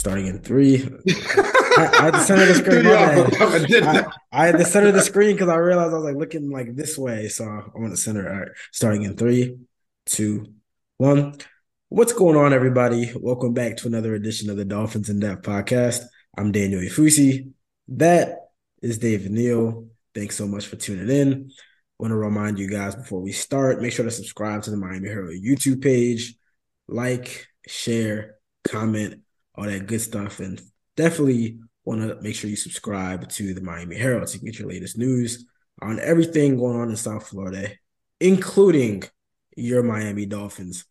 Starting in three. I, I had to center the screen. I, I, had to center the screen because I realized I was like looking like this way. So I'm want to center. All right, starting in three, two, one. What's going on, everybody? Welcome back to another edition of the Dolphins in Depth podcast. I'm Daniel Oyefusi. That is David Neal. Thanks so much for tuning in. I want to remind you guys before we start, make sure to subscribe to the Miami Herald YouTube page, like, share, comment all that good stuff. And definitely want to make sure you subscribe to the Miami Herald to get your latest news on everything going on in South Florida, including your Miami Dolphins,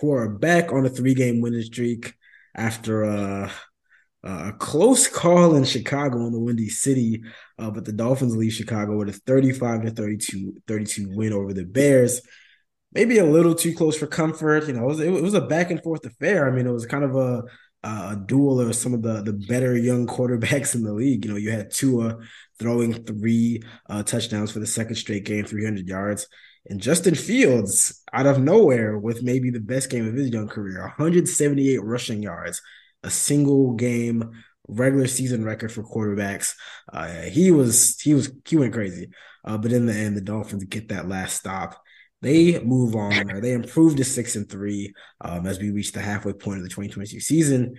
who are back on a three game winning streak after a, a close call in Chicago in the Windy City. Uh, but the Dolphins leave Chicago with a 35 to 32, 32 win over the Bears. Maybe a little too close for comfort. You know, it was, it was a back and forth affair. I mean, it was kind of a uh, a duel of some of the the better young quarterbacks in the league. You know, you had Tua throwing three uh, touchdowns for the second straight game, 300 yards, and Justin Fields out of nowhere with maybe the best game of his young career, 178 rushing yards, a single game regular season record for quarterbacks. Uh, he was he was he went crazy, uh, but in the end, the Dolphins get that last stop they move on or they improve to six and three um, as we reach the halfway point of the 2022 season.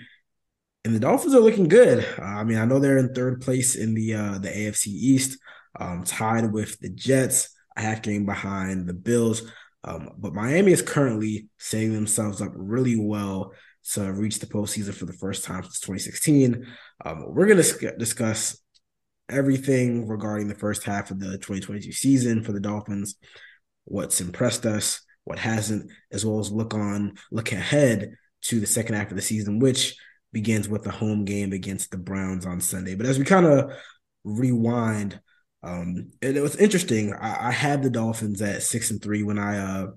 And the Dolphins are looking good. Uh, I mean, I know they're in third place in the uh, the AFC East, um, tied with the Jets, a half game behind the Bills. Um, but Miami is currently setting themselves up really well to reach the postseason for the first time since 2016. Um, we're going to discuss everything regarding the first half of the 2022 season for the Dolphins what's impressed us, what hasn't, as well as look on, look ahead to the second half of the season, which begins with the home game against the Browns on Sunday. But as we kind of rewind, um, it, it was interesting. I, I, had the Dolphins at six and three when I uh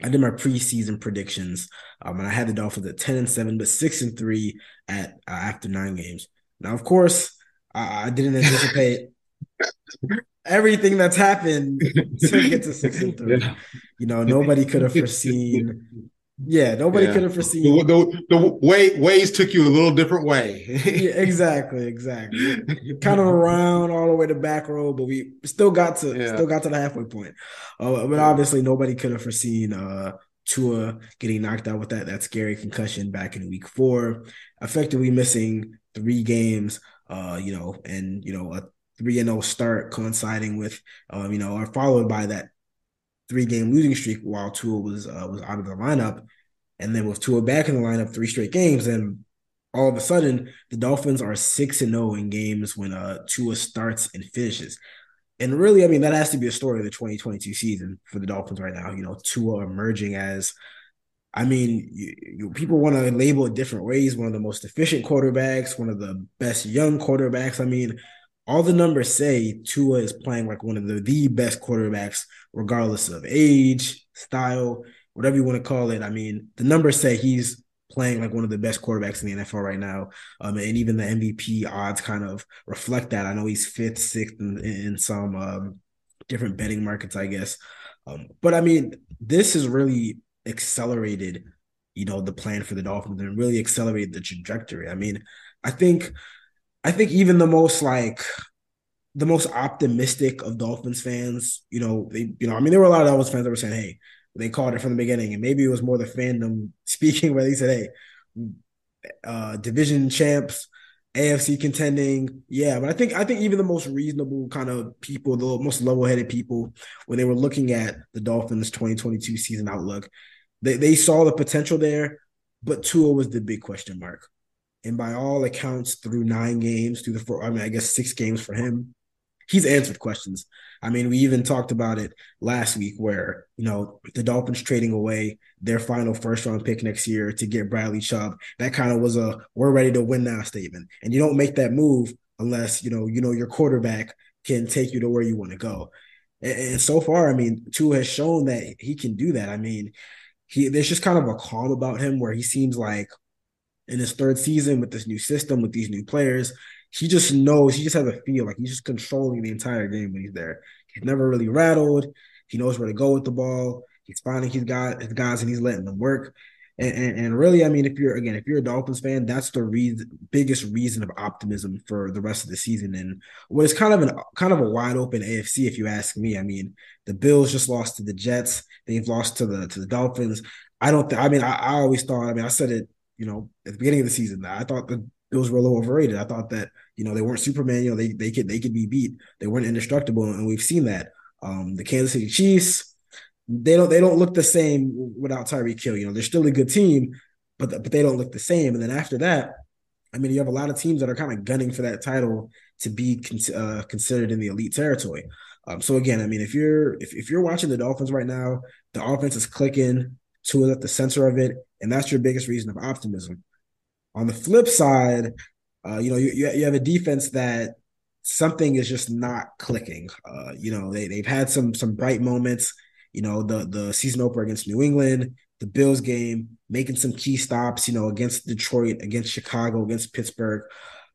I did my preseason predictions, um, and I had the Dolphins at ten and seven, but six and three at uh, after nine games. Now, of course, I, I didn't anticipate everything that's happened to get to six and three. Yeah. You know, nobody could have foreseen. Yeah, nobody yeah. could have foreseen. The, the, the, way ways took you a little different way. yeah, exactly, exactly. kind of around all the way to back row, but we still got to still got to the halfway point. Uh, but obviously, nobody could have foreseen uh, Tua getting knocked out with that that scary concussion back in week four, effectively missing three games. Uh, you know, and you know a three and zero oh start coinciding with, um, you know, or followed by that three game losing streak while Tua was uh, was out of the lineup, and then with Tua back in the lineup, three straight games, and all of a sudden the Dolphins are six and zero oh in games when uh Tua starts and finishes. And really, I mean, that has to be a story of the 2022 season for the Dolphins right now. You know, Tua emerging as I mean, you, you, people want to label it different ways. One of the most efficient quarterbacks, one of the best young quarterbacks. I mean, all the numbers say Tua is playing like one of the, the best quarterbacks, regardless of age, style, whatever you want to call it. I mean, the numbers say he's playing like one of the best quarterbacks in the NFL right now. Um, and even the MVP odds kind of reflect that. I know he's fifth, sixth in, in some um, different betting markets, I guess. Um, but I mean, this has really accelerated, you know, the plan for the Dolphins and really accelerated the trajectory. I mean, I think – I think even the most like the most optimistic of Dolphins fans. You know, they, you know, I mean, there were a lot of Dolphins fans that were saying, "Hey, they called it from the beginning," and maybe it was more the fandom speaking, where they said, "Hey, uh, division champs." AFC contending, yeah, but I think I think even the most reasonable kind of people, the most level-headed people, when they were looking at the Dolphins' 2022 season outlook, they, they saw the potential there, but Tua was the big question mark. And by all accounts, through nine games, through the four, I mean, I guess six games for him, he's answered questions. I mean, we even talked about it last week where, you know, the Dolphins trading away their final first round pick next year to get Bradley Chubb. That kind of was a we're ready to win now statement. And you don't make that move unless, you know, you know your quarterback can take you to where you want to go. And, and so far, I mean, Tua has shown that he can do that. I mean, he there's just kind of a calm about him where he seems like in his third season with this new system, with these new players, he just knows, he just has a feel like he's just controlling the entire game when he's there. He's never really rattled. He knows where to go with the ball. He's finding his guys, his guys, and he's letting them work. And, and, and, really, I mean, if you're again, if you're a Dolphins fan, that's the biggest reason of optimism for the rest of the season. And what is kind of an kind of a wide open AFC, if you ask me. I mean, the Bills just lost to the Jets. They've lost to the to the Dolphins. I don't. Th- I mean, I, I always thought. I mean, I said it. You know, at the beginning of the season, I thought the Bills were a little overrated. I thought that you know they weren't Superman. You know, they they could they could be beat. They weren't indestructible, and we've seen that. Um, the Kansas City Chiefs they don't they don't look the same without Tyreek Hill. You know, they're still a good team, but but they don't look the same. And then after that, I mean, you have a lot of teams that are kind of gunning for that title to be con- uh, considered in the elite territory. Um, so again, I mean, if you're if, if you're watching the Dolphins right now, the offense is clicking, Tua at the center of it, and that's your biggest reason of optimism. On the flip side, uh, you know, you, you have a defense that something is just not clicking. Uh, you know, they they've had some some bright moments you know, the the season opener against New England, the Bills game, making some key stops, you know, against Detroit, against Chicago, against Pittsburgh.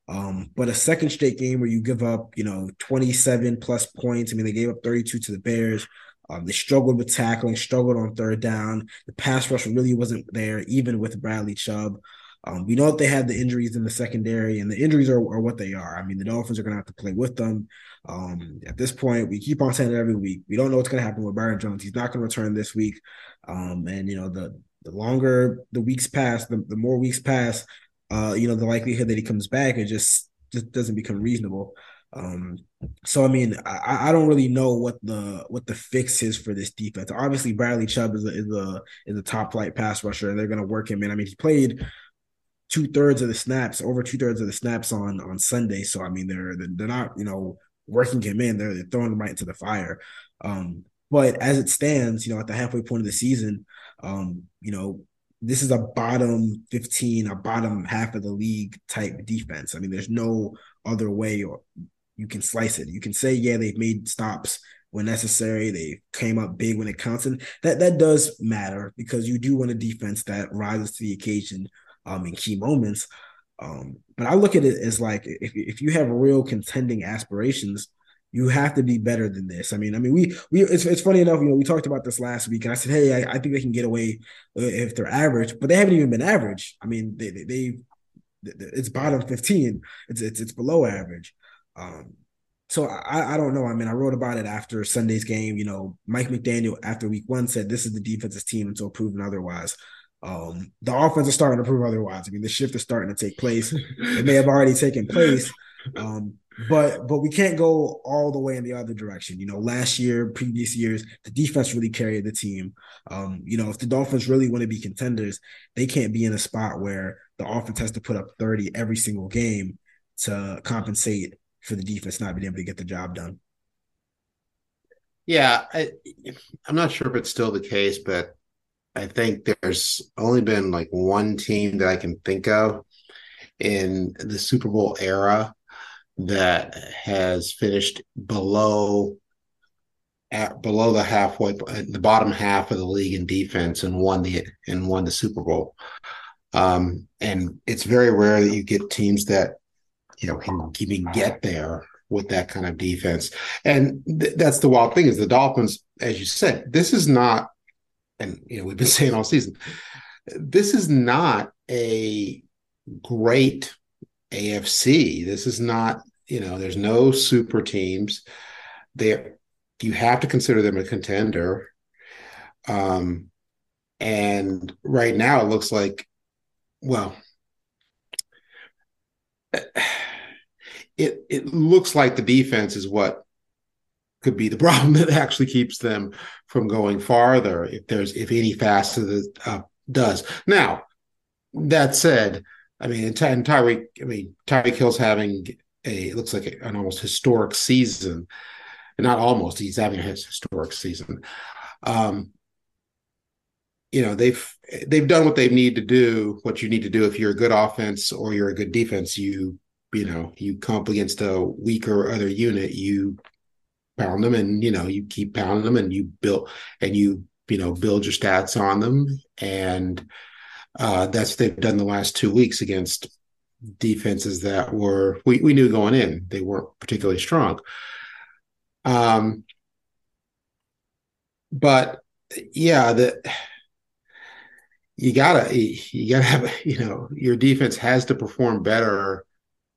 Um, but a second straight game where you give up, you know, 27 plus points. I mean, they gave up 32 to the Bears. Um, they struggled with tackling, struggled on third down. The pass rush really wasn't there, even with Bradley Chubb. Um, we know that they had the injuries in the secondary, and the injuries are, are what they are. I mean, the Dolphins are going to have to play with them. Um, at this point, we keep on saying it every week. We don't know what's going to happen with Byron Jones. He's not going to return this week. Um, and you know, the the longer the weeks pass, the, the more weeks pass, uh, you know, the likelihood that he comes back it just just doesn't become reasonable. Um, so I mean, I, I don't really know what the what the fix is for this defense. Obviously, Bradley Chubb is a is a is a top flight pass rusher, and they're going to work him in. I mean, he played two thirds of the snaps, over two thirds of the snaps on on Sunday. So I mean, they're they're not you know working him in. They're, they're throwing him right into the fire. Um, but as it stands, you know, at the halfway point of the season, um, you know, this is a bottom 15, a bottom half of the league type defense. I mean, there's no other way or you can slice it. You can say, yeah, they've made stops when necessary. They came up big when it counts. And that that does matter because you do want a defense that rises to the occasion um, in key moments. Um, but I look at it as like if if you have real contending aspirations, you have to be better than this. I mean, I mean, we we it's, it's funny enough, you know, we talked about this last week, and I said, hey, I, I think they can get away uh, if they're average, but they haven't even been average. I mean, they they, they it's bottom fifteen, it's it's it's below average. Um, so I, I don't know. I mean, I wrote about it after Sunday's game. You know, Mike McDaniel after week one said this is the defense's team until proven otherwise. Um, the offense is starting to prove otherwise. I mean, the shift is starting to take place. it may have already taken place. Um, but but we can't go all the way in the other direction. You know, last year, previous years, the defense really carried the team. Um, you know, if the Dolphins really want to be contenders, they can't be in a spot where the offense has to put up 30 every single game to compensate for the defense not being able to get the job done. Yeah, I, I'm not sure if it's still the case, but I think there's only been like one team that I can think of in the Super Bowl era that has finished below at below the halfway the bottom half of the league in defense and won the and won the Super Bowl. Um, and it's very rare that you get teams that you know can even get there with that kind of defense. And th- that's the wild thing is the Dolphins, as you said, this is not and you know we've been saying all season, this is not a great AFC. This is not you know, there's no super teams. They you have to consider them a contender. Um, and right now it looks like, well, it it looks like the defense is what could be the problem that actually keeps them from going farther if there's if any faster that uh, does. Now that said i mean and, and tyreek i mean tyreek hill's having a it looks like an almost historic season. Not almost he's having a historic season. Um you know they've they've done what they need to do what you need to do if you're a good offense or you're a good defense. You you know you come up against a weaker other unit you pound them and you know you keep pounding them and you build and you you know build your stats on them. And uh that's they've done the last two weeks against defenses that were we, we knew going in they weren't particularly strong. Um but yeah the you gotta you gotta have you know your defense has to perform better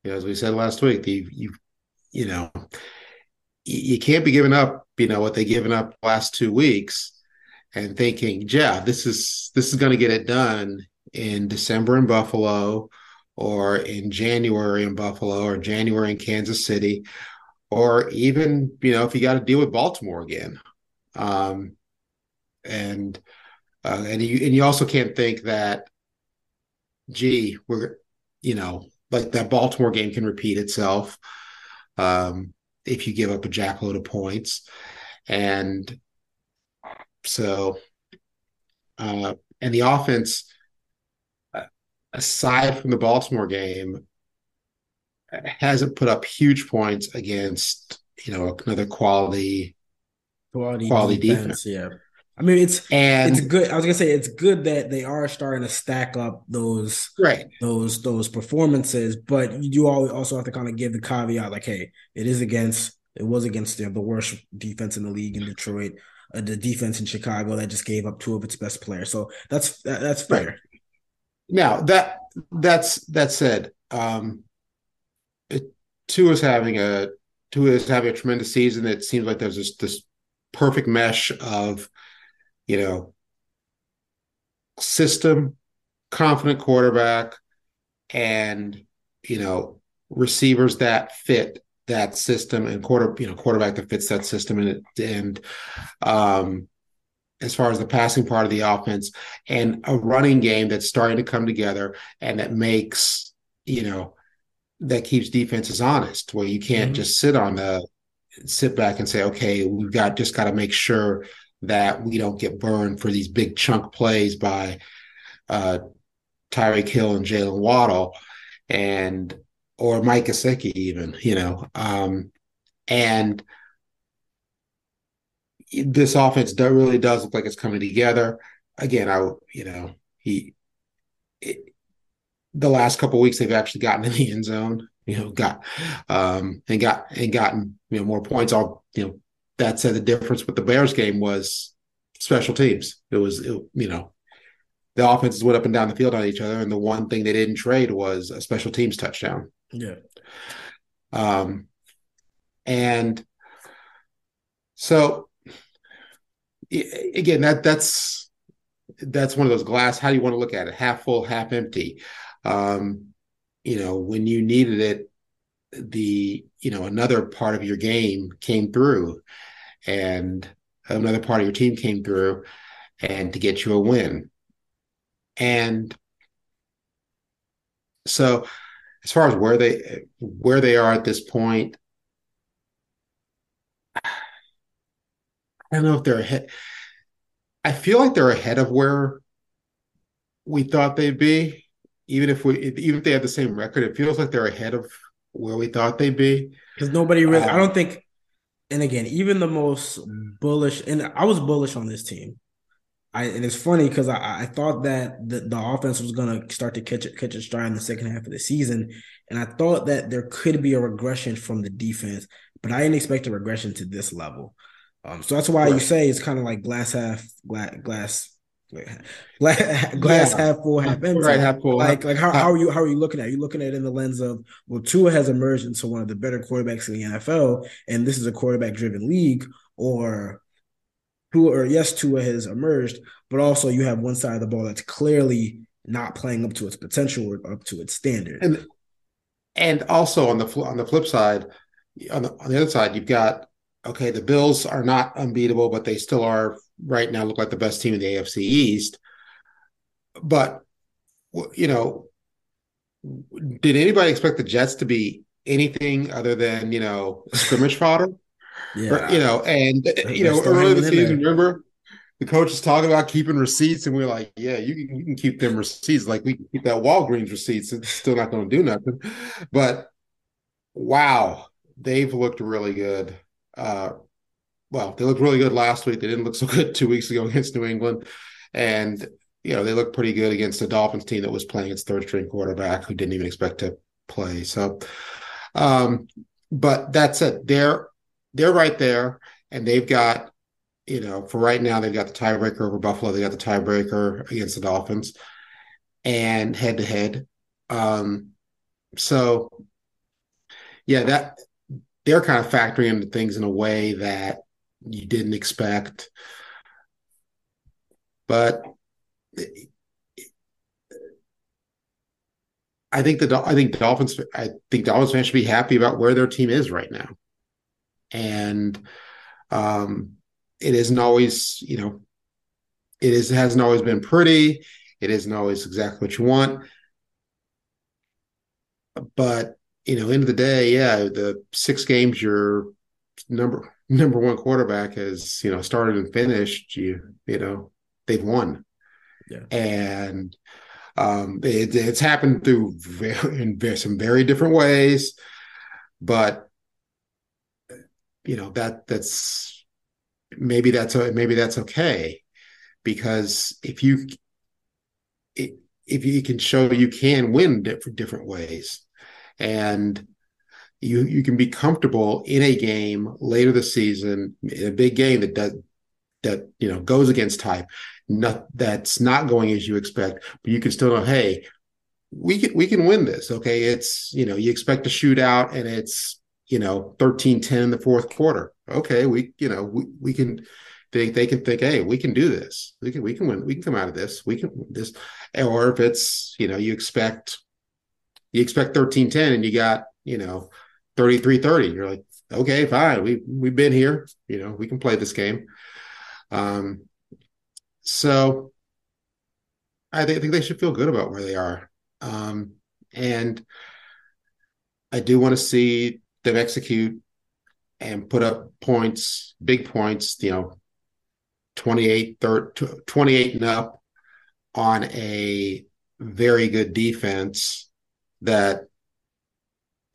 you know as we said last week the you you know you can't be giving up, you know, what they given up last two weeks and thinking, yeah, this is this is going to get it done in December in Buffalo or in January in Buffalo or January in Kansas City or even, you know, if you got to deal with Baltimore again. Um, and uh, and you and you also can't think that gee, we're you know, like that Baltimore game can repeat itself. Um, if you give up a jackload of points. And so, uh, and the offense, uh, aside from the Baltimore game, hasn't put up huge points against you know another quality quality, quality defense. defense. Yeah. I mean, it's and it's good. I was gonna say it's good that they are starting to stack up those right those those performances, but you do also have to kind of give the caveat like, hey, it is against it was against the, the worst defense in the league in Detroit, uh, the defense in Chicago that just gave up two of its best players. So that's that, that's fair. Right. Now that that's that said, um, it, having a Tua is having a tremendous season. It seems like there's this this perfect mesh of you know, system, confident quarterback, and you know, receivers that fit that system and quarter, you know, quarterback that fits that system and and um as far as the passing part of the offense and a running game that's starting to come together and that makes, you know, that keeps defenses honest, where you can't mm-hmm. just sit on the sit back and say, okay, we've got just got to make sure that we don't get burned for these big chunk plays by uh, Tyreek Hill and Jaylen Waddle and or Mike Gesicki even, you know. Um, and this offense do, really does look like it's coming together. Again, I you know, he it, the last couple weeks they've actually gotten in the end zone, you know, got um and got and gotten, you know, more points all, you know, that said, the difference with the Bears game was special teams. It was, it, you know, the offenses went up and down the field on each other, and the one thing they didn't trade was a special teams touchdown. Yeah. Um, and so again, that that's that's one of those glass. How do you want to look at it? Half full, half empty. Um, you know, when you needed it, the you know another part of your game came through and another part of your team came through and to get you a win. And so as far as where they where they are at this point i don't know if they're ahead. I feel like they're ahead of where we thought they'd be even if we even if they have the same record it feels like they're ahead of where we thought they'd be. Because nobody really, um, I don't think, and again, even the most bullish, and I was bullish on this team. I, and it's funny because I, I thought that the, the offense was going to start to catch it, catch a stride in the second half of the season, and I thought that there could be a regression from the defense, but I didn't expect a regression to this level. Um, so that's why right. you say it's kind of like glass half, glass, glass glass yeah. half full, half empty. Right, half full. Like, like how, how are you how are you looking at? It? Are you looking at it in the lens of well, Tua has emerged into one of the better quarterbacks in the NFL, and this is a quarterback driven league, or Tua, or yes, Tua has emerged, but also you have one side of the ball that's clearly not playing up to its potential or up to its standard. And and also on the on the flip side, on the on the other side, you've got okay, the Bills are not unbeatable, but they still are right now look like the best team in the AFC East. But you know, did anybody expect the Jets to be anything other than you know scrimmage fodder? Yeah, or, you know, and you know, early the season, remember the coach talking about keeping receipts, and we are like, yeah, you can, you can keep them receipts. Like we can keep that Walgreens receipts. It's still not going to do nothing. But wow, they've looked really good. Uh, well, they looked really good last week. They didn't look so good two weeks ago against New England, and you know they looked pretty good against the Dolphins team that was playing its third string quarterback who didn't even expect to play. So, um, but that's it. They're they're right there, and they've got you know for right now they've got the tiebreaker over Buffalo. They got the tiebreaker against the Dolphins, and head to head. Um, so yeah, that they're kind of factoring into things in a way that you didn't expect. But I think the I think Dolphins I think Dolphins fans should be happy about where their team is right now, and um, it isn't always you know it is hasn't always been pretty. It isn't always exactly what you want, but you know, end of the day, yeah, the six games your number number one quarterback has you know started and finished, you you know they've won, yeah, and um, it, it's happened through very, in some very different ways, but you know that that's maybe that's maybe that's okay because if you if you can show you can win different different ways. And you you can be comfortable in a game later this season, a big game that does that you know goes against type, not that's not going as you expect, but you can still know, hey, we can we can win this. Okay, it's you know you expect a shootout and it's you know 13-10 in the fourth quarter. Okay, we you know we we can think they can think, hey, we can do this. We can we can win. We can come out of this. We can this. Or if it's you know you expect you expect 13 10 and you got, you know, 33 30. You're like, okay, fine. We, we've been here, you know, we can play this game. Um, so I, th- I think they should feel good about where they are. Um, and I do want to see them execute and put up points, big points, you know, 28, 30, 28 and up on a very good defense that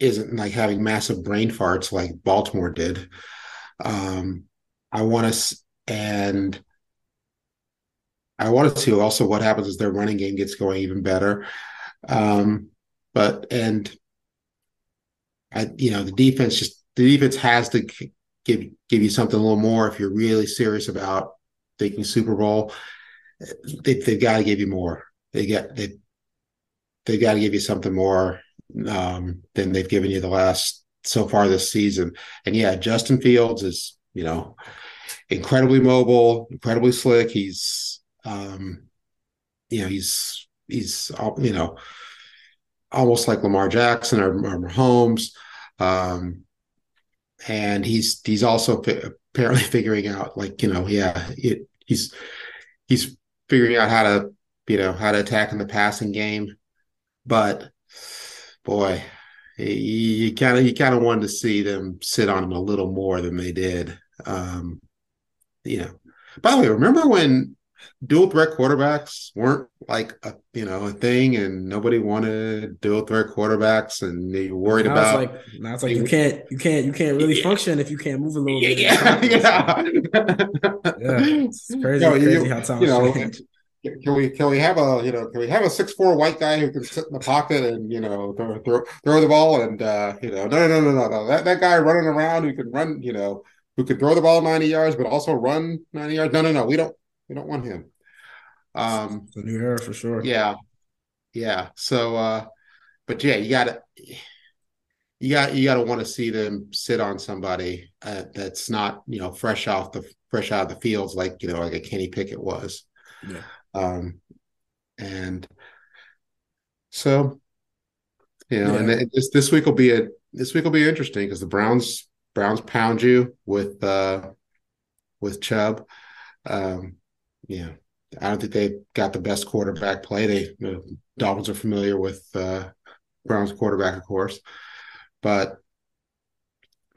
isn't like having massive brain farts like Baltimore did. Um, I want to, and I want to see also what happens as their running game gets going even better. Um, but and I, you know, the defense just the defense has to give give you something a little more if you're really serious about thinking Super Bowl. They, they've got to give you more. They get they they've got to give you something more um, than they've given you the last so far this season. And yeah, Justin Fields is, you know, incredibly mobile, incredibly slick. He's, um, you know, he's, he's, you know, almost like Lamar Jackson or, or Mahomes. Um, and he's, he's also fi- apparently figuring out like, you know, yeah, it, he's, he's figuring out how to, you know, how to attack in the passing game but boy, you kind of you kind of wanted to see them sit on him a little more than they did. Um, you know, by the way, remember when dual threat quarterbacks weren't like a you know a thing, and nobody wanted dual threat quarterbacks, and they worried now about. It's like, now it's like you can't you can't you can't really yeah. function if you can't move a little bit. Yeah, yeah, yeah. It's crazy, you know, crazy you, how times you know, change can we can we have a you know can we have a six four white guy who can sit in the pocket and you know throw throw, throw the ball and uh, you know no no no no no that that guy running around who can run you know who can throw the ball ninety yards but also run ninety yards no no no we don't we don't want him Um, the new era for sure. Yeah, yeah. So, uh, but yeah, you gotta, you got, you gotta want to see them sit on somebody uh, that's not, you know, fresh off the fresh out of the fields like you know, like a Kenny Pickett was. Yeah. Um, and so, you know, yeah. and this this week will be a this week will be interesting because the Browns Browns pound you with uh with Chubb. Um, yeah, I don't think they got the best quarterback play. They the Dolphins are familiar with uh, Browns quarterback, of course, but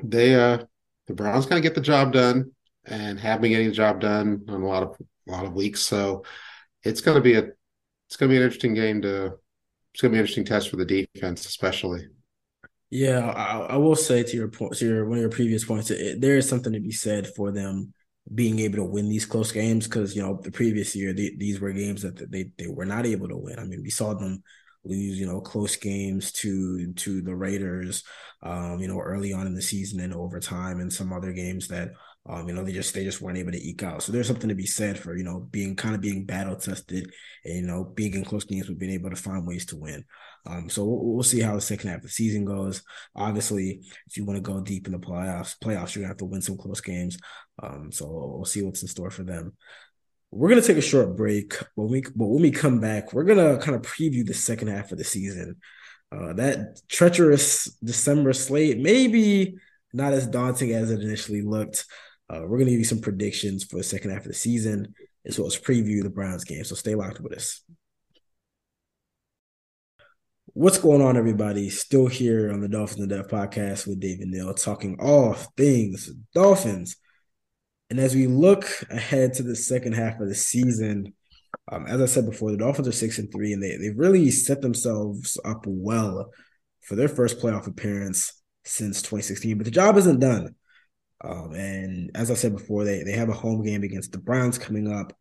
they uh the Browns kind of get the job done and have been getting the job done on a lot of a lot of weeks. So it's going to be a it's going to be an interesting game to it's going to be an interesting test for the defense, especially. Yeah, I, I will say to your point, to your one of your previous points, it, there is something to be said for them being able to win these close games because you know the previous year the, these were games that they they were not able to win. I mean, we saw them lose you know close games to to the Raiders, um, you know early on in the season and overtime, and some other games that um, you know, they just they just weren't able to eke out. So there's something to be said for you know being kind of being battle tested and you know being in close games, but being able to find ways to win. Um, so we'll, we'll, see how the second half of the season goes. Obviously, if you want to go deep in the playoffs, playoffs you're gonna have to win some close games. Um, so we'll see what's in store for them. We're gonna take a short break, but we but when we come back, we're gonna kind of preview the second half of the season. Uh, that treacherous December slate maybe not as daunting as it initially looked. Uh, we're going to give you some predictions for the second half of the season, as well as preview the Browns game. So stay locked with us. What's going on, everybody? Still here on the Dolphins in Depth podcast with David Neal, talking all things Dolphins. And as we look ahead to the second half of the season, um, as I said before, the Dolphins are six and three, and they they've really set themselves up well for their first playoff appearance since 2016. But the job isn't done. Um, and as I said before, they they have a home game against the Browns coming up,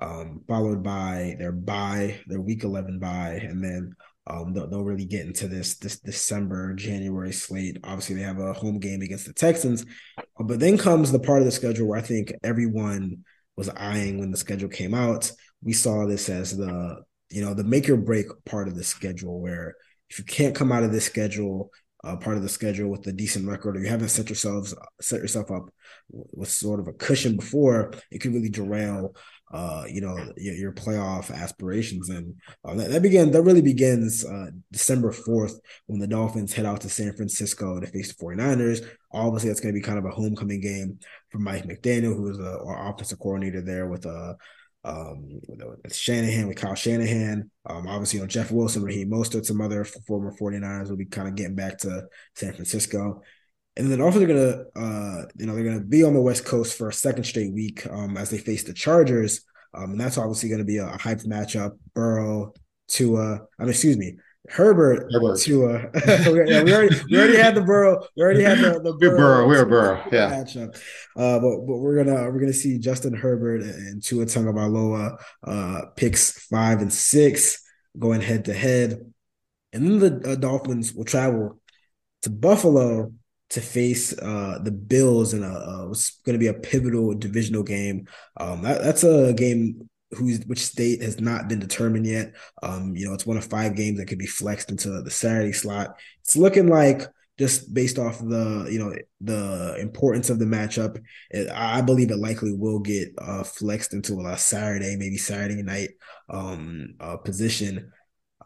um, followed by their bye, their Week 11 bye, and then um, they'll, they'll really get into this this December January slate. Obviously, they have a home game against the Texans, uh, but then comes the part of the schedule where I think everyone was eyeing when the schedule came out. We saw this as the you know the make or break part of the schedule where if you can't come out of this schedule uh, part of the schedule with a decent record, or you haven't set yourselves set yourself up with sort of a cushion before, it could really derail, uh, you know, your, your playoff aspirations. And uh, that, that begin that really begins uh, December fourth when the Dolphins head out to San Francisco to face the 49ers. Obviously, that's going to be kind of a homecoming game for Mike McDaniel, who is our offensive coordinator there with a um, with Shanahan, with Kyle Shanahan. Um, obviously, you know, Jeff Wilson, Raheem Mostert, some other former 49ers will be kind of getting back to San Francisco. And then also they're gonna uh, you know, they're gonna be on the West Coast for a second straight week um, as they face the Chargers. Um, and that's obviously gonna be a, a hyped matchup. Burrow, Tua, I mean, excuse me, Herbert, Herbert. Tua. yeah, we already we already had the Burrow. We already had the, the Burrow. Burrow. We're Burrow. Yeah. Matchup. Uh, but but we're gonna we're gonna see Justin Herbert and Tua Tagovailoa uh, picks five and six going head to head, and then the uh, Dolphins will travel to Buffalo to face uh, the Bills in a uh, what's going to be a pivotal divisional game. Um, that, that's a game who's which state has not been determined yet. Um, you know, it's one of five games that could be flexed into the Saturday slot. It's looking like just based off the you know the importance of the matchup, it, I believe it likely will get uh, flexed into a Saturday, maybe Saturday night um, uh, position.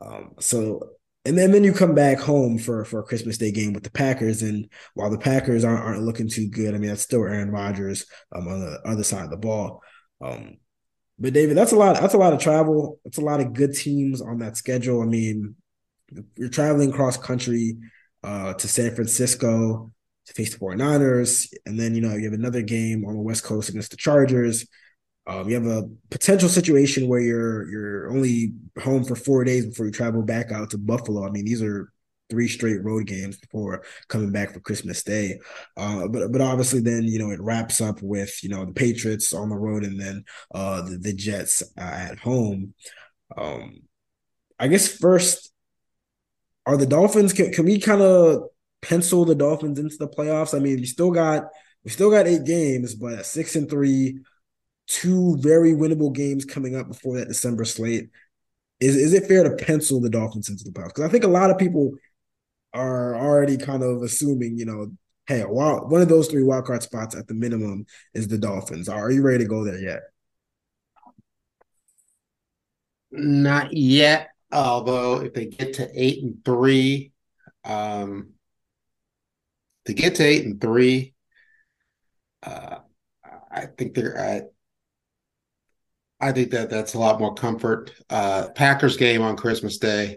Um, so and then, then you come back home for for a Christmas Day game with the Packers, and while the Packers aren't, aren't looking too good, I mean that's still Aaron Rodgers um, on the other side of the ball. Um, but David, that's a lot. That's a lot of travel. That's a lot of good teams on that schedule. I mean, you're traveling cross country uh, to San Francisco to face the 49ers, and then you know you have another game on the West Coast against the Chargers. Um, you have a potential situation where you're you're only home for four days before you travel back out to Buffalo. I mean, these are three straight road games before coming back for Christmas Day. Uh, but but obviously then you know it wraps up with you know the Patriots on the road and then uh, the, the Jets uh, at home. Um, I guess first are the Dolphins. Can, can we kind of pencil the Dolphins into the playoffs? I mean, we still got we still got eight games, but six and three. two very winnable games coming up before that December slate. Is is it fair to pencil the Dolphins into the playoffs? Because I think a lot of people are already kind of assuming, you know, hey, one of those three wildcard spots at the minimum is the Dolphins. Are you ready to go there yet? Not yet. Although if they get to eight and three, um, to get to eight and three, uh, I think they're at. I think that that's a lot more comfort. Uh, Packers game on Christmas Day.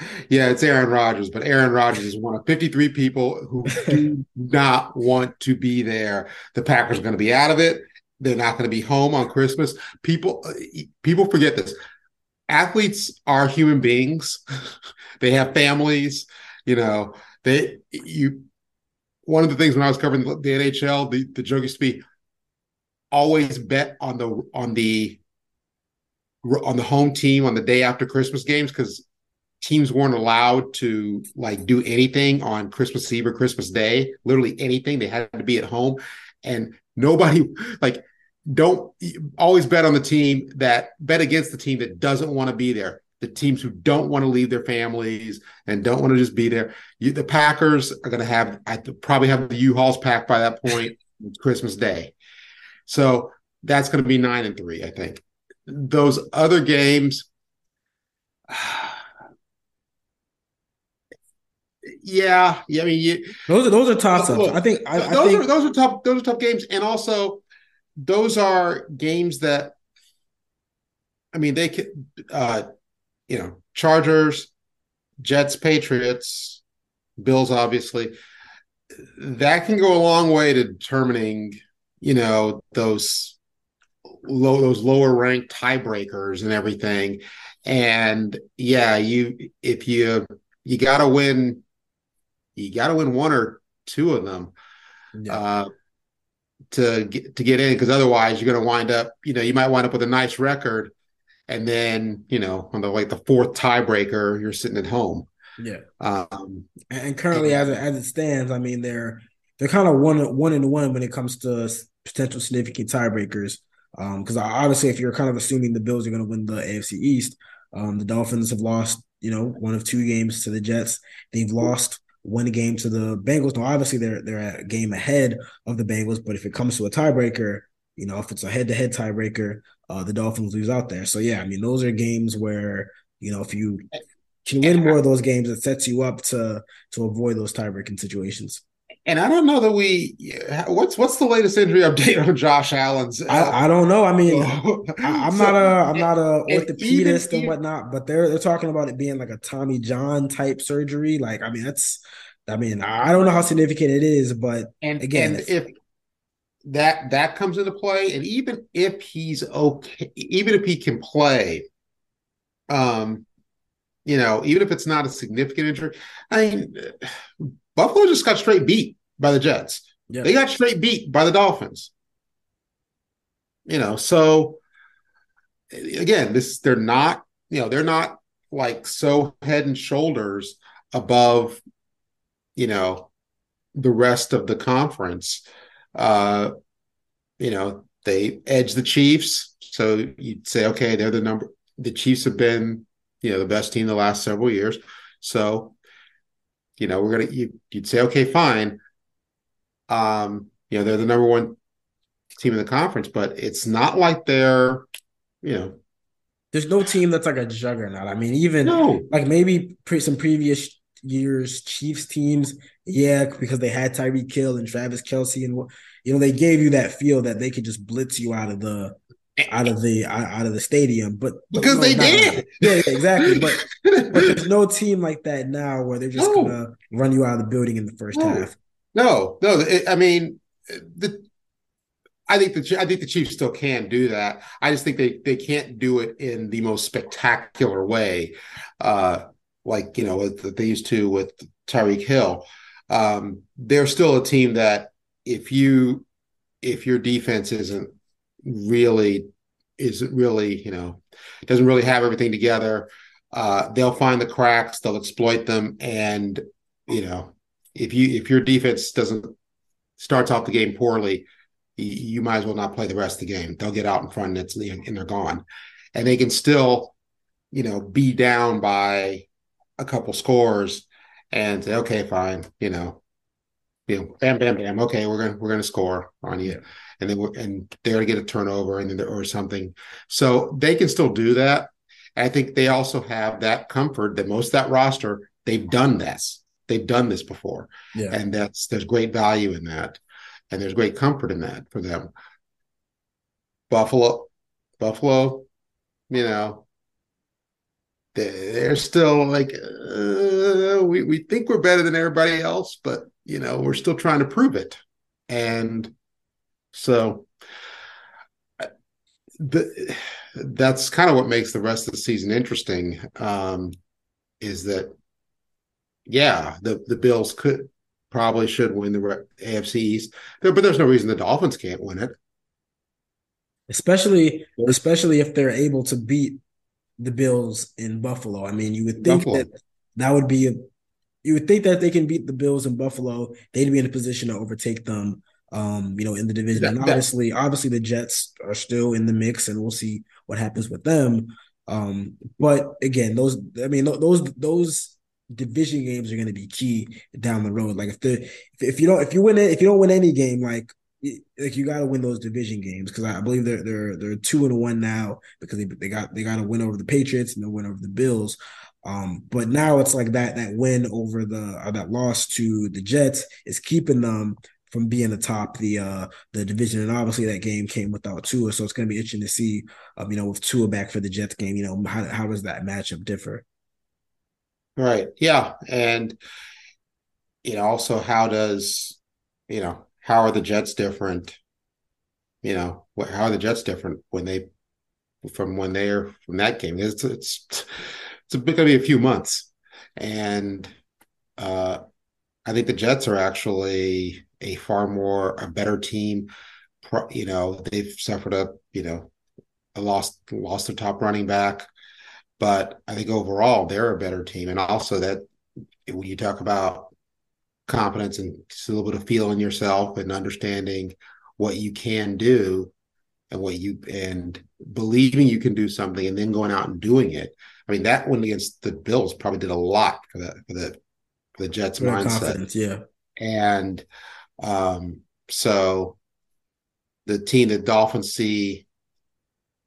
Yeah, it's Aaron Rodgers, but Aaron Rodgers is one of 53 people who do not want to be there. The Packers are going to be out of it. They're not going to be home on Christmas. People uh, people forget this. Athletes are human beings. they have families, you know. They you one of the things when I was covering the, the NHL, the, the joke used to be always bet on the on the on the home team on the day after Christmas games because teams weren't allowed to like do anything on Christmas Eve or Christmas Day, literally anything. They had to be at home. And nobody like don't always bet on the team that bet against the team that doesn't want to be there. The teams who don't want to leave their families and don't want to just be there. You, the Packers are going to have I probably have the U-Hauls packed by that point. Christmas Day, so that's going to be nine and three. I think those other games. yeah, yeah. I mean, you, those are those are tough. Look, I think I, those I think, are those are tough. Those are tough games, and also those are games that. I mean, they could, uh, you know, Chargers, Jets, Patriots, Bills, obviously. That can go a long way to determining, you know, those low those lower ranked tiebreakers and everything. And yeah, you if you you got to win you got to win one or two of them yeah. uh, to get to get in because otherwise you're going to wind up you know you might wind up with a nice record and then you know on the like the fourth tiebreaker you're sitting at home. Yeah. Um, and currently and, as it, as it stands i mean they're they're kind of one one and one when it comes to potential significant tiebreakers. Because um, obviously if you're kind of assuming the bills are going to win the afc east um, the dolphins have lost you know one of two games to the jets. They've lost one game to the Bengals. Now, obviously, they're they're a game ahead of the Bengals, but if it comes to a tiebreaker, you know, if it's a head-to-head tiebreaker, uh, the Dolphins lose out there. So yeah, I mean, those are games where you know if you can win more of those games, it sets you up to to avoid those tiebreaking situations. And I don't know that we what's what's the latest injury update on Josh Allen's. I, I don't know. I mean, I, am so, not a I'm not a orthopedist and, and whatnot, but they're they're talking about it being like a Tommy John type surgery. Like, I mean, that's I mean, I don't know how significant it is, but and again, and if that that comes into play, and even if he's okay, even if he can play, um, you know, even if it's not a significant injury, I mean Buffalo just got straight beat by the Jets. Yeah. They got straight beat by the Dolphins. You know, so again, this they're not, you know, they're not like so head and shoulders above, you know, the rest of the conference. Uh, you know, they edge the Chiefs. So you'd say, okay, they're the number the Chiefs have been, you know, the best team the last several years. So you know, we're gonna you, would say, okay, fine. Um, you know, they're the number one team in the conference, but it's not like they're, you know, there's no team that's like a juggernaut. I mean, even no. like maybe pre- some previous years Chiefs teams, yeah, because they had Tyreek Hill and Travis Kelce, and you know they gave you that feel that they could just blitz you out of the out of the out of the stadium, but because no, they did, yeah, yeah, exactly. But but there's no team like that now where they're just no. gonna run you out of the building in the first no. half. No, no. It, I mean, the I think the I think the Chiefs still can do that. I just think they they can't do it in the most spectacular way, uh, like you know that they used to with Tyreek Hill. Um, they're still a team that if you if your defense isn't really isn't really you know doesn't really have everything together. Uh, they'll find the cracks they'll exploit them and you know if you if your defense doesn't starts off the game poorly you might as well not play the rest of the game. They'll get out in front and it's and they're gone, and they can still, you know, be down by a couple scores and say, okay, fine, you know, you know, bam, bam, bam. Okay, we're gonna we're gonna score on you, and then we're, and they're gonna get a turnover and then or something. So they can still do that. I think they also have that comfort that most of that roster they've done this. They've done this before, yeah. and that's there's great value in that, and there's great comfort in that for them. Buffalo, Buffalo, you know, they're still like uh, we we think we're better than everybody else, but you know we're still trying to prove it, and so the, that's kind of what makes the rest of the season interesting. Um, is that yeah, the the Bills could probably should win the AFC East, but there's no reason the Dolphins can't win it. Especially, especially if they're able to beat the Bills in Buffalo. I mean, you would think Buffalo. that that would be a you would think that they can beat the Bills in Buffalo, they'd be in a position to overtake them. Um, you know, in the division. That, and obviously, that, obviously the Jets are still in the mix, and we'll see what happens with them. Um, but again, those I mean those those division games are going to be key down the road. Like if the if, you don't if you win it if you don't win any game, like like you got to win those division games because I believe they're they're they're two and one now because they they got they got to win over the Patriots and they win over the Bills. Um, but now it's like that that win over the or that loss to the Jets is keeping them from being atop the uh the division. And obviously that game came without Tua, so it's to be interesting to see, um, you know, with Tua back for the Jets game. You know, how how does that matchup differ? Right. Yeah, and you know, also how does you know how are the Jets different? You know, how are the Jets different when they from when they're from that game? It's it's it's going to be a few months, and uh, I think the Jets are actually a far more a better team. You know, they've suffered a you know a lost lost their top running back, but I think overall they're a better team, and also that when you talk about confidence and just a little bit of feeling yourself and understanding what you can do and what you and believing you can do something and then going out and doing it. I mean, that one against the Bills probably did a lot for the for the for the Jets Very mindset. Yeah. And um, so the team that Dolphins see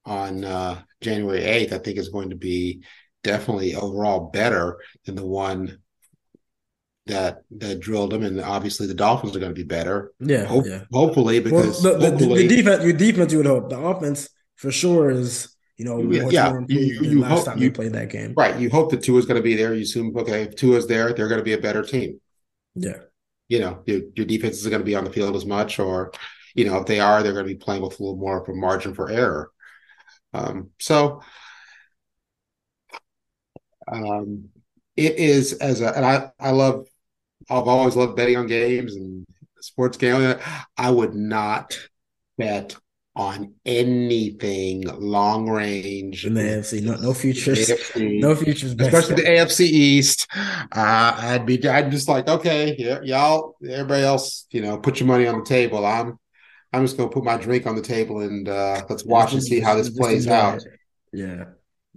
on uh, January 8th, I think is going to be definitely overall better than the one that that drilled them, and obviously the Dolphins are going to be better. Yeah, Hope, yeah. hopefully because well, the, hopefully, the, defense, your defense, you would hope the offense for sure is you know yeah, yeah. You, you last hope, time you played that game. Right, you hope that Tua is going to be there. You assume okay, if Tua is there, they're going to be a better team. Yeah, you know your, your defense isn't going to be on the field as much, or you know if they are, they're going to be playing with a little more of a margin for error. Um, so. Um, it is as a and I I love I've always loved betting on games and sports gambling. I would not bet on anything long range in the AFC. No, no futures. AFC, no futures, especially the AFC East. Uh, I'd be, I'd just like, okay, yeah, y'all, everybody else, you know, put your money on the table. I'm, I'm just gonna put my drink on the table and uh, let's watch and see how this plays out. Yeah.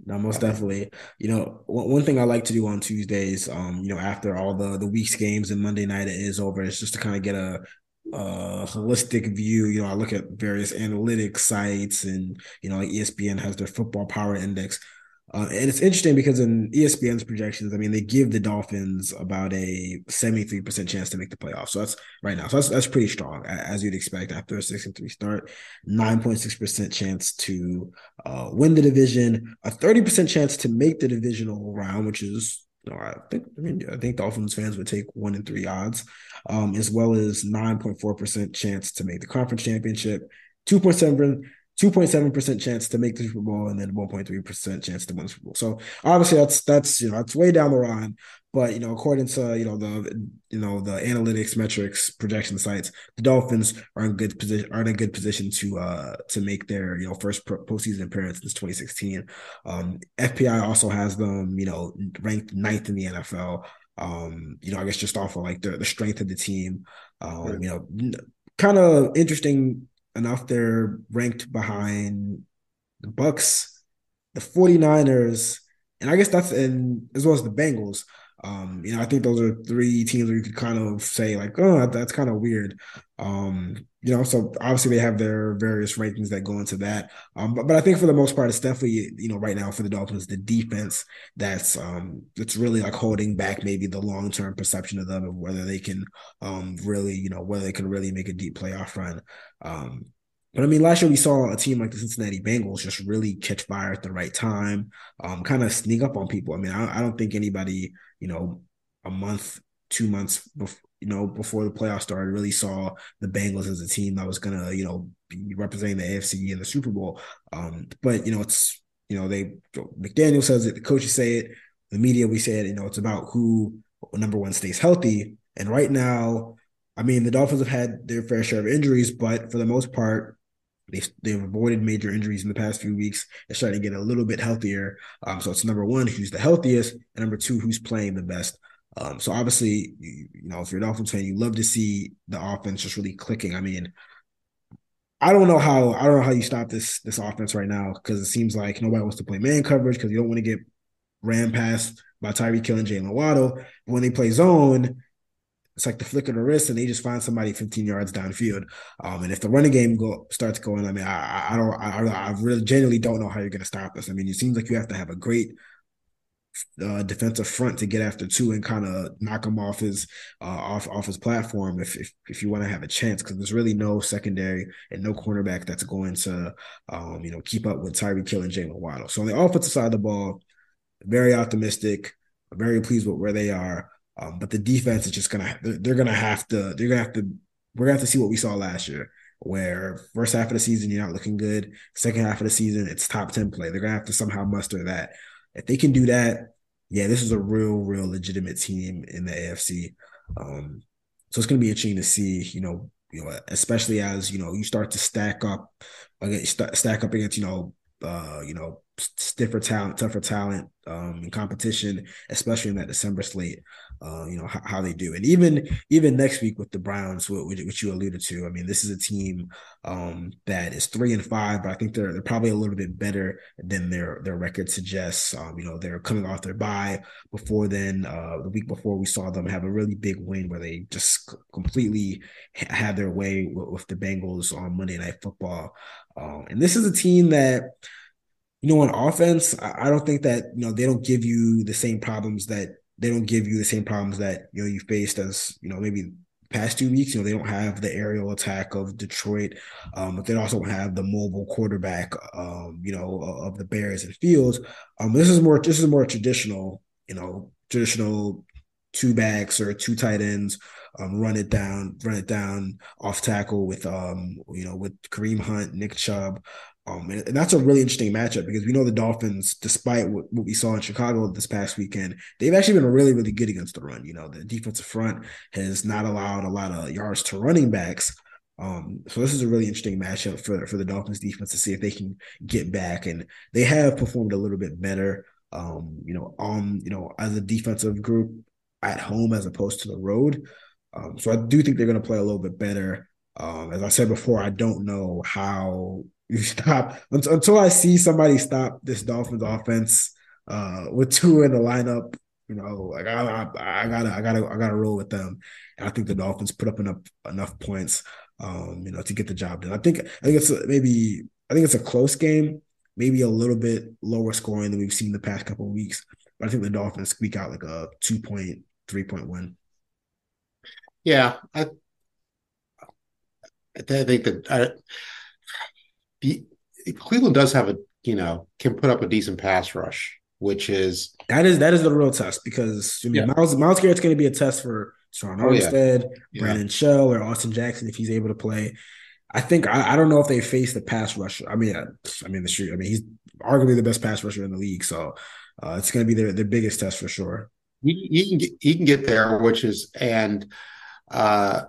No, most definitely. You know, one, one thing I like to do on Tuesdays, um, you know, after all the the week's games and Monday night it is over, is just to kind of get a a holistic view. You know, I look at various analytics sites, and you know, like ESPN has their football power index. Uh, and it's interesting because in ESPN's projections, I mean, they give the Dolphins about a 73% chance to make the playoffs. So that's right now. So that's, that's pretty strong, as you'd expect after a 6 and 3 start. 9.6% chance to uh, win the division, a 30% chance to make the divisional round, which is, know, I think, I mean, I think Dolphins fans would take one in three odds, um, as well as 9.4% chance to make the conference championship. 2.7 2.7% chance to make the Super Bowl and then 1.3% chance to win the Super Bowl. So obviously that's that's you know that's way down the line. But you know, according to you know the you know the analytics metrics projection sites, the Dolphins are in good position are in a good position to uh to make their you know first postseason appearance since 2016. Um, FPI also has them you know ranked ninth in the NFL. Um, you know, I guess just off of like the the strength of the team. Um, you know, kind of interesting enough they're ranked behind the Bucs, the 49ers, and I guess that's in as well as the Bengals. Um, you know, I think those are three teams where you could kind of say like, oh, that's kind of weird. Um, you know, so obviously they have their various rankings that go into that. Um, but, but I think for the most part, it's definitely you know right now for the Dolphins the defense that's um that's really like holding back maybe the long term perception of them of whether they can um really you know whether they can really make a deep playoff run. Um, but I mean, last year we saw a team like the Cincinnati Bengals just really catch fire at the right time, um, kind of sneak up on people. I mean, I, I don't think anybody you know, a month, two months before, you know, before the playoffs started, really saw the Bengals as a team that was gonna, you know, be representing the AFC in the Super Bowl. Um, but you know, it's you know, they McDaniel says it, the coaches say it, the media we say it, you know, it's about who number one stays healthy. And right now, I mean, the Dolphins have had their fair share of injuries, but for the most part, They've, they've avoided major injuries in the past few weeks. They're starting to get a little bit healthier. Um, so it's number one, who's the healthiest, and number two, who's playing the best. Um, so obviously, you, you, know, if you're an Dolphins fan, you love to see the offense just really clicking. I mean, I don't know how I don't know how you stop this this offense right now because it seems like nobody wants to play man coverage because you don't want to get ran past by Tyreek Hill and Jaylen Waddle. But when they play zone, it's like the flick of the wrist, and they just find somebody 15 yards downfield. Um, and if the running game go starts going, I mean, I, I don't, I, I really genuinely don't know how you're going to stop this. I mean, it seems like you have to have a great uh, defensive front to get after Tua and kind of knock him off his uh, off off his platform if if, if you want to have a chance because there's really no secondary and no cornerback that's going to um, you know keep up with Tyreek Hill and Jaylen Waddle. So on the offensive side of the ball, very optimistic, very pleased with where they are. Um, but the defense is just gonna they're, they're, gonna have to they're gonna have to we're gonna have to see what we saw last year, where first half of the season you're not looking good, second half of the season it's top ten play. They're gonna have to somehow muster that. If they can do that, yeah, this is a real, real legitimate team in the AFC. Um, so it's gonna be interesting to see, you know, you know, especially as you know you start to stack up against stack up against you know uh, you know stiffer talent, tougher talent um, in competition, especially in that December slate. Uh, you know how, how, they do, and even even next week with the Browns, which, which you alluded to. I mean, this is a team um, that is three and five, but I think they're they're probably a little bit better than their their record suggests. Um, you know, they're coming off their bye. Before then, uh, the week before, we saw them have a really big win where they just completely had their way with, with the Bengals on Monday Night Football. Uh, and this is a team that you know, on offense, I don't think that you know they don't give you the same problems that they don't give you the same problems that you know you faced as you know maybe past two weeks. You know, they don't have the aerial attack of Detroit, um, but they also have the mobile quarterback, um, you know, of the Bears and Fields. Um, this is more this is more traditional, you know, traditional two backs or two tight ends, um, run it down, run it down off tackle with um, you know, with Kareem Hunt, Nick Chubb. Um, and, and, that's a really interesting matchup because we know the Dolphins, despite what, what, we saw in Chicago this past weekend, they've actually been really, really good against the run. You know, the defensive front has not allowed a lot of yards to running backs. Um, so this is a really interesting matchup for for the Dolphins defense to see if they can get back, and they have performed a little bit better. Um, you know, um, you know, as a defensive group at home as opposed to the road. Um, so I do think they're going to play a little bit better. Um, as I said before, I don't know how you stop until I see somebody stop this Dolphins offense uh, with Tua in the lineup. You know, like I, I, I, gotta, I gotta, I gotta roll with them. And I think the Dolphins put up enough enough points, um, you know, to get the job done. I think, I think it's maybe, I think it's a close game, maybe a little bit lower scoring than we've seen the past couple weeks. But I think the Dolphins squeak out like a two point, three point win. Yeah, I, I think that I, Cleveland does have a you know can put up a decent pass rush, which is that is that is the real test because I mean, yeah. Myles Myles Garrett's going to be a test for Sean Armstead, oh, yeah. Brandon Shell, or Austin Jackson if he's able to play. I think I, I don't know if they face the pass rush. I mean, I, I mean the street. I mean he's arguably the best pass rusher in the league, so uh, it's going to be their their biggest test for sure. He, he can get, he can get there, which is and uh,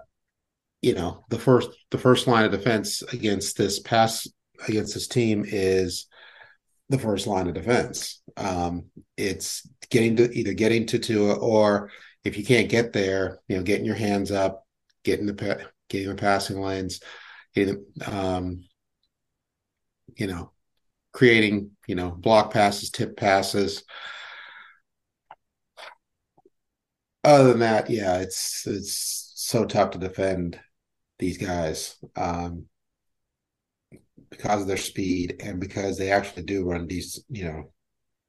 you know the first the first line of defense against this pass against this team is the first line of defense. Um, it's getting to either getting to Tua or if you can't get there, you know, getting your hands up, getting the getting the passing lanes. getting, um, you know, creating, you know, block passes, tip passes. Other than that, yeah, it's it's so tough to defend these guys um, because of their speed and because they actually do run these, you know,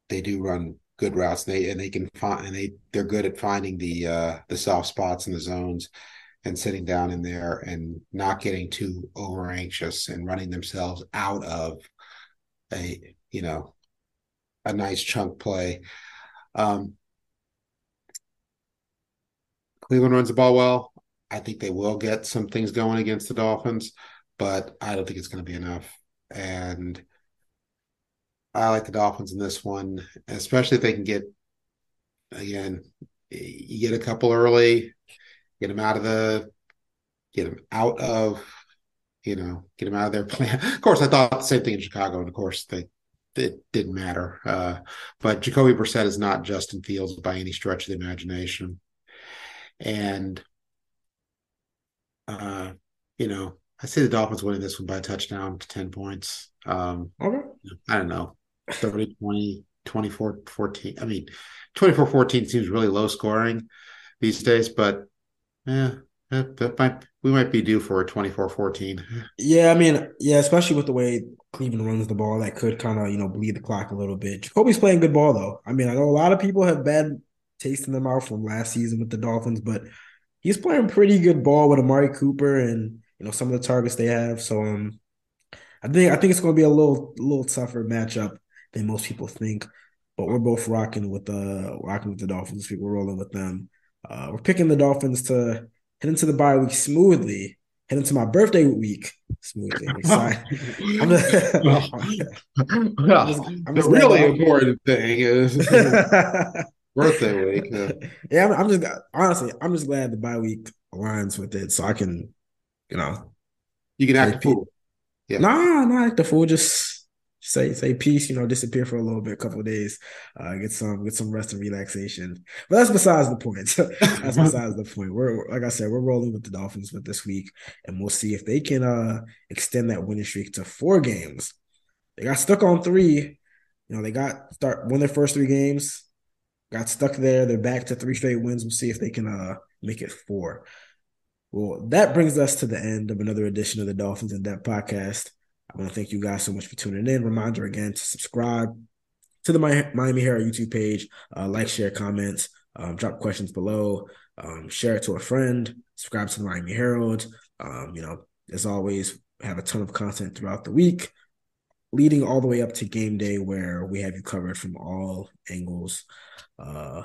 they do run good routes. And they and they can find and they they're good at finding the uh, the soft spots in the zones and sitting down in there and not getting too over anxious and running themselves out of a you know a nice chunk play. Um, Cleveland runs the ball well. I think they will get some things going against the Dolphins, but I don't think it's going to be enough. And I like the Dolphins in this one, especially if they can get again, you get a couple early, get them out of the, get them out of, you know, get them out of their plan. Of course, I thought the same thing in Chicago, and of course they it didn't matter. Uh, but Jacoby Brissett is not Justin Fields by any stretch of the imagination, and uh, you know, I see the Dolphins winning this one by a touchdown to 10 points. Um, okay. I don't know, 30, 20, 24, 14. I mean, 24 14 seems really low scoring these days, but yeah, that, that might we might be due for a 24-14. Yeah, I mean, yeah, especially with the way Cleveland runs the ball, that could kind of, you know, bleed the clock a little bit. Jacoby's playing good ball though. I mean, I know a lot of people have bad taste in their mouth from last season with the Dolphins, but he's playing pretty good ball with Amari Cooper and you know some of the targets they have. So um, I think I think it's going to be a little little tougher matchup than most people think. But we're both rocking with the uh, rocking with the Dolphins. We're rolling with them. Uh, we're picking the Dolphins to head into the bye week smoothly. Head into my birthday week smoothly. I'm excited. I'm just, well, I'm just, I'm just the really important thing is birthday week. Yeah, yeah I'm, I'm, just honestly, I'm just glad the bye week aligns with it, so I can, you know, you can act the fool. Yeah, nah, not act the fool. Just say say peace. You know, disappear for a little bit, a couple days, uh, get some get some rest and relaxation. But that's besides the point. that's besides the point. We're like I said, we're rolling with the Dolphins with this week, and we'll see if they can uh extend that winning streak to four games. They got stuck on three. You know, they got start win their first three games got stuck there. They're back to three straight wins. We'll see if they can uh, make it four. Well, that brings us to the end of another edition of the Dolphins in Depth podcast. I want to thank you guys so much for tuning in. Reminder again to subscribe to the Miami Herald YouTube page, uh, like, share, comments, um, drop questions below, um, share it to a friend, subscribe to the Miami Herald. Um, you know, as always, have a ton of content throughout the week, leading all the way up to game day, where we have you covered from all angles uh,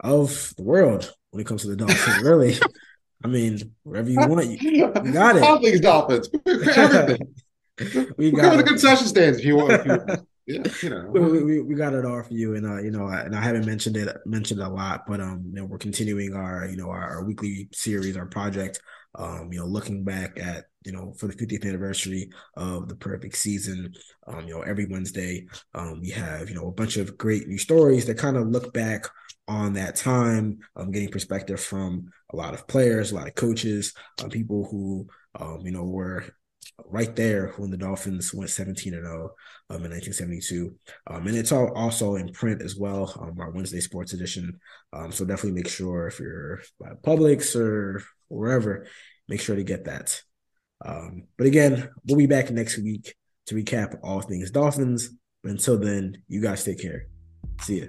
of the world when it comes to the Dolphins. really, I mean, wherever you want, you, you got it. All things Dolphins, everything. we got the concession stands if you want. If you, yeah, you know, we, we, we, got it all for you, and uh, you know, and I haven't mentioned it mentioned a lot, but um, you know, we're continuing our you know our, our weekly series, our project, um, you know, looking back at you know, for the 50th anniversary of the perfect season. Um, you know, every Wednesday, um, we have, you know, a bunch of great new stories that kind of look back on that time, um, getting perspective from a lot of players, a lot of coaches, um, people who, um, you know, were right there when the Dolphins went 17 and 0 um, in 1972. Um, and it's all also in print as well, um, our Wednesday Sports Edition. Um, so definitely make sure if you're at Publix or wherever, make sure to get that. Um, but again, we'll be back next week to recap all things Dolphins. But until then, you guys take care. See ya.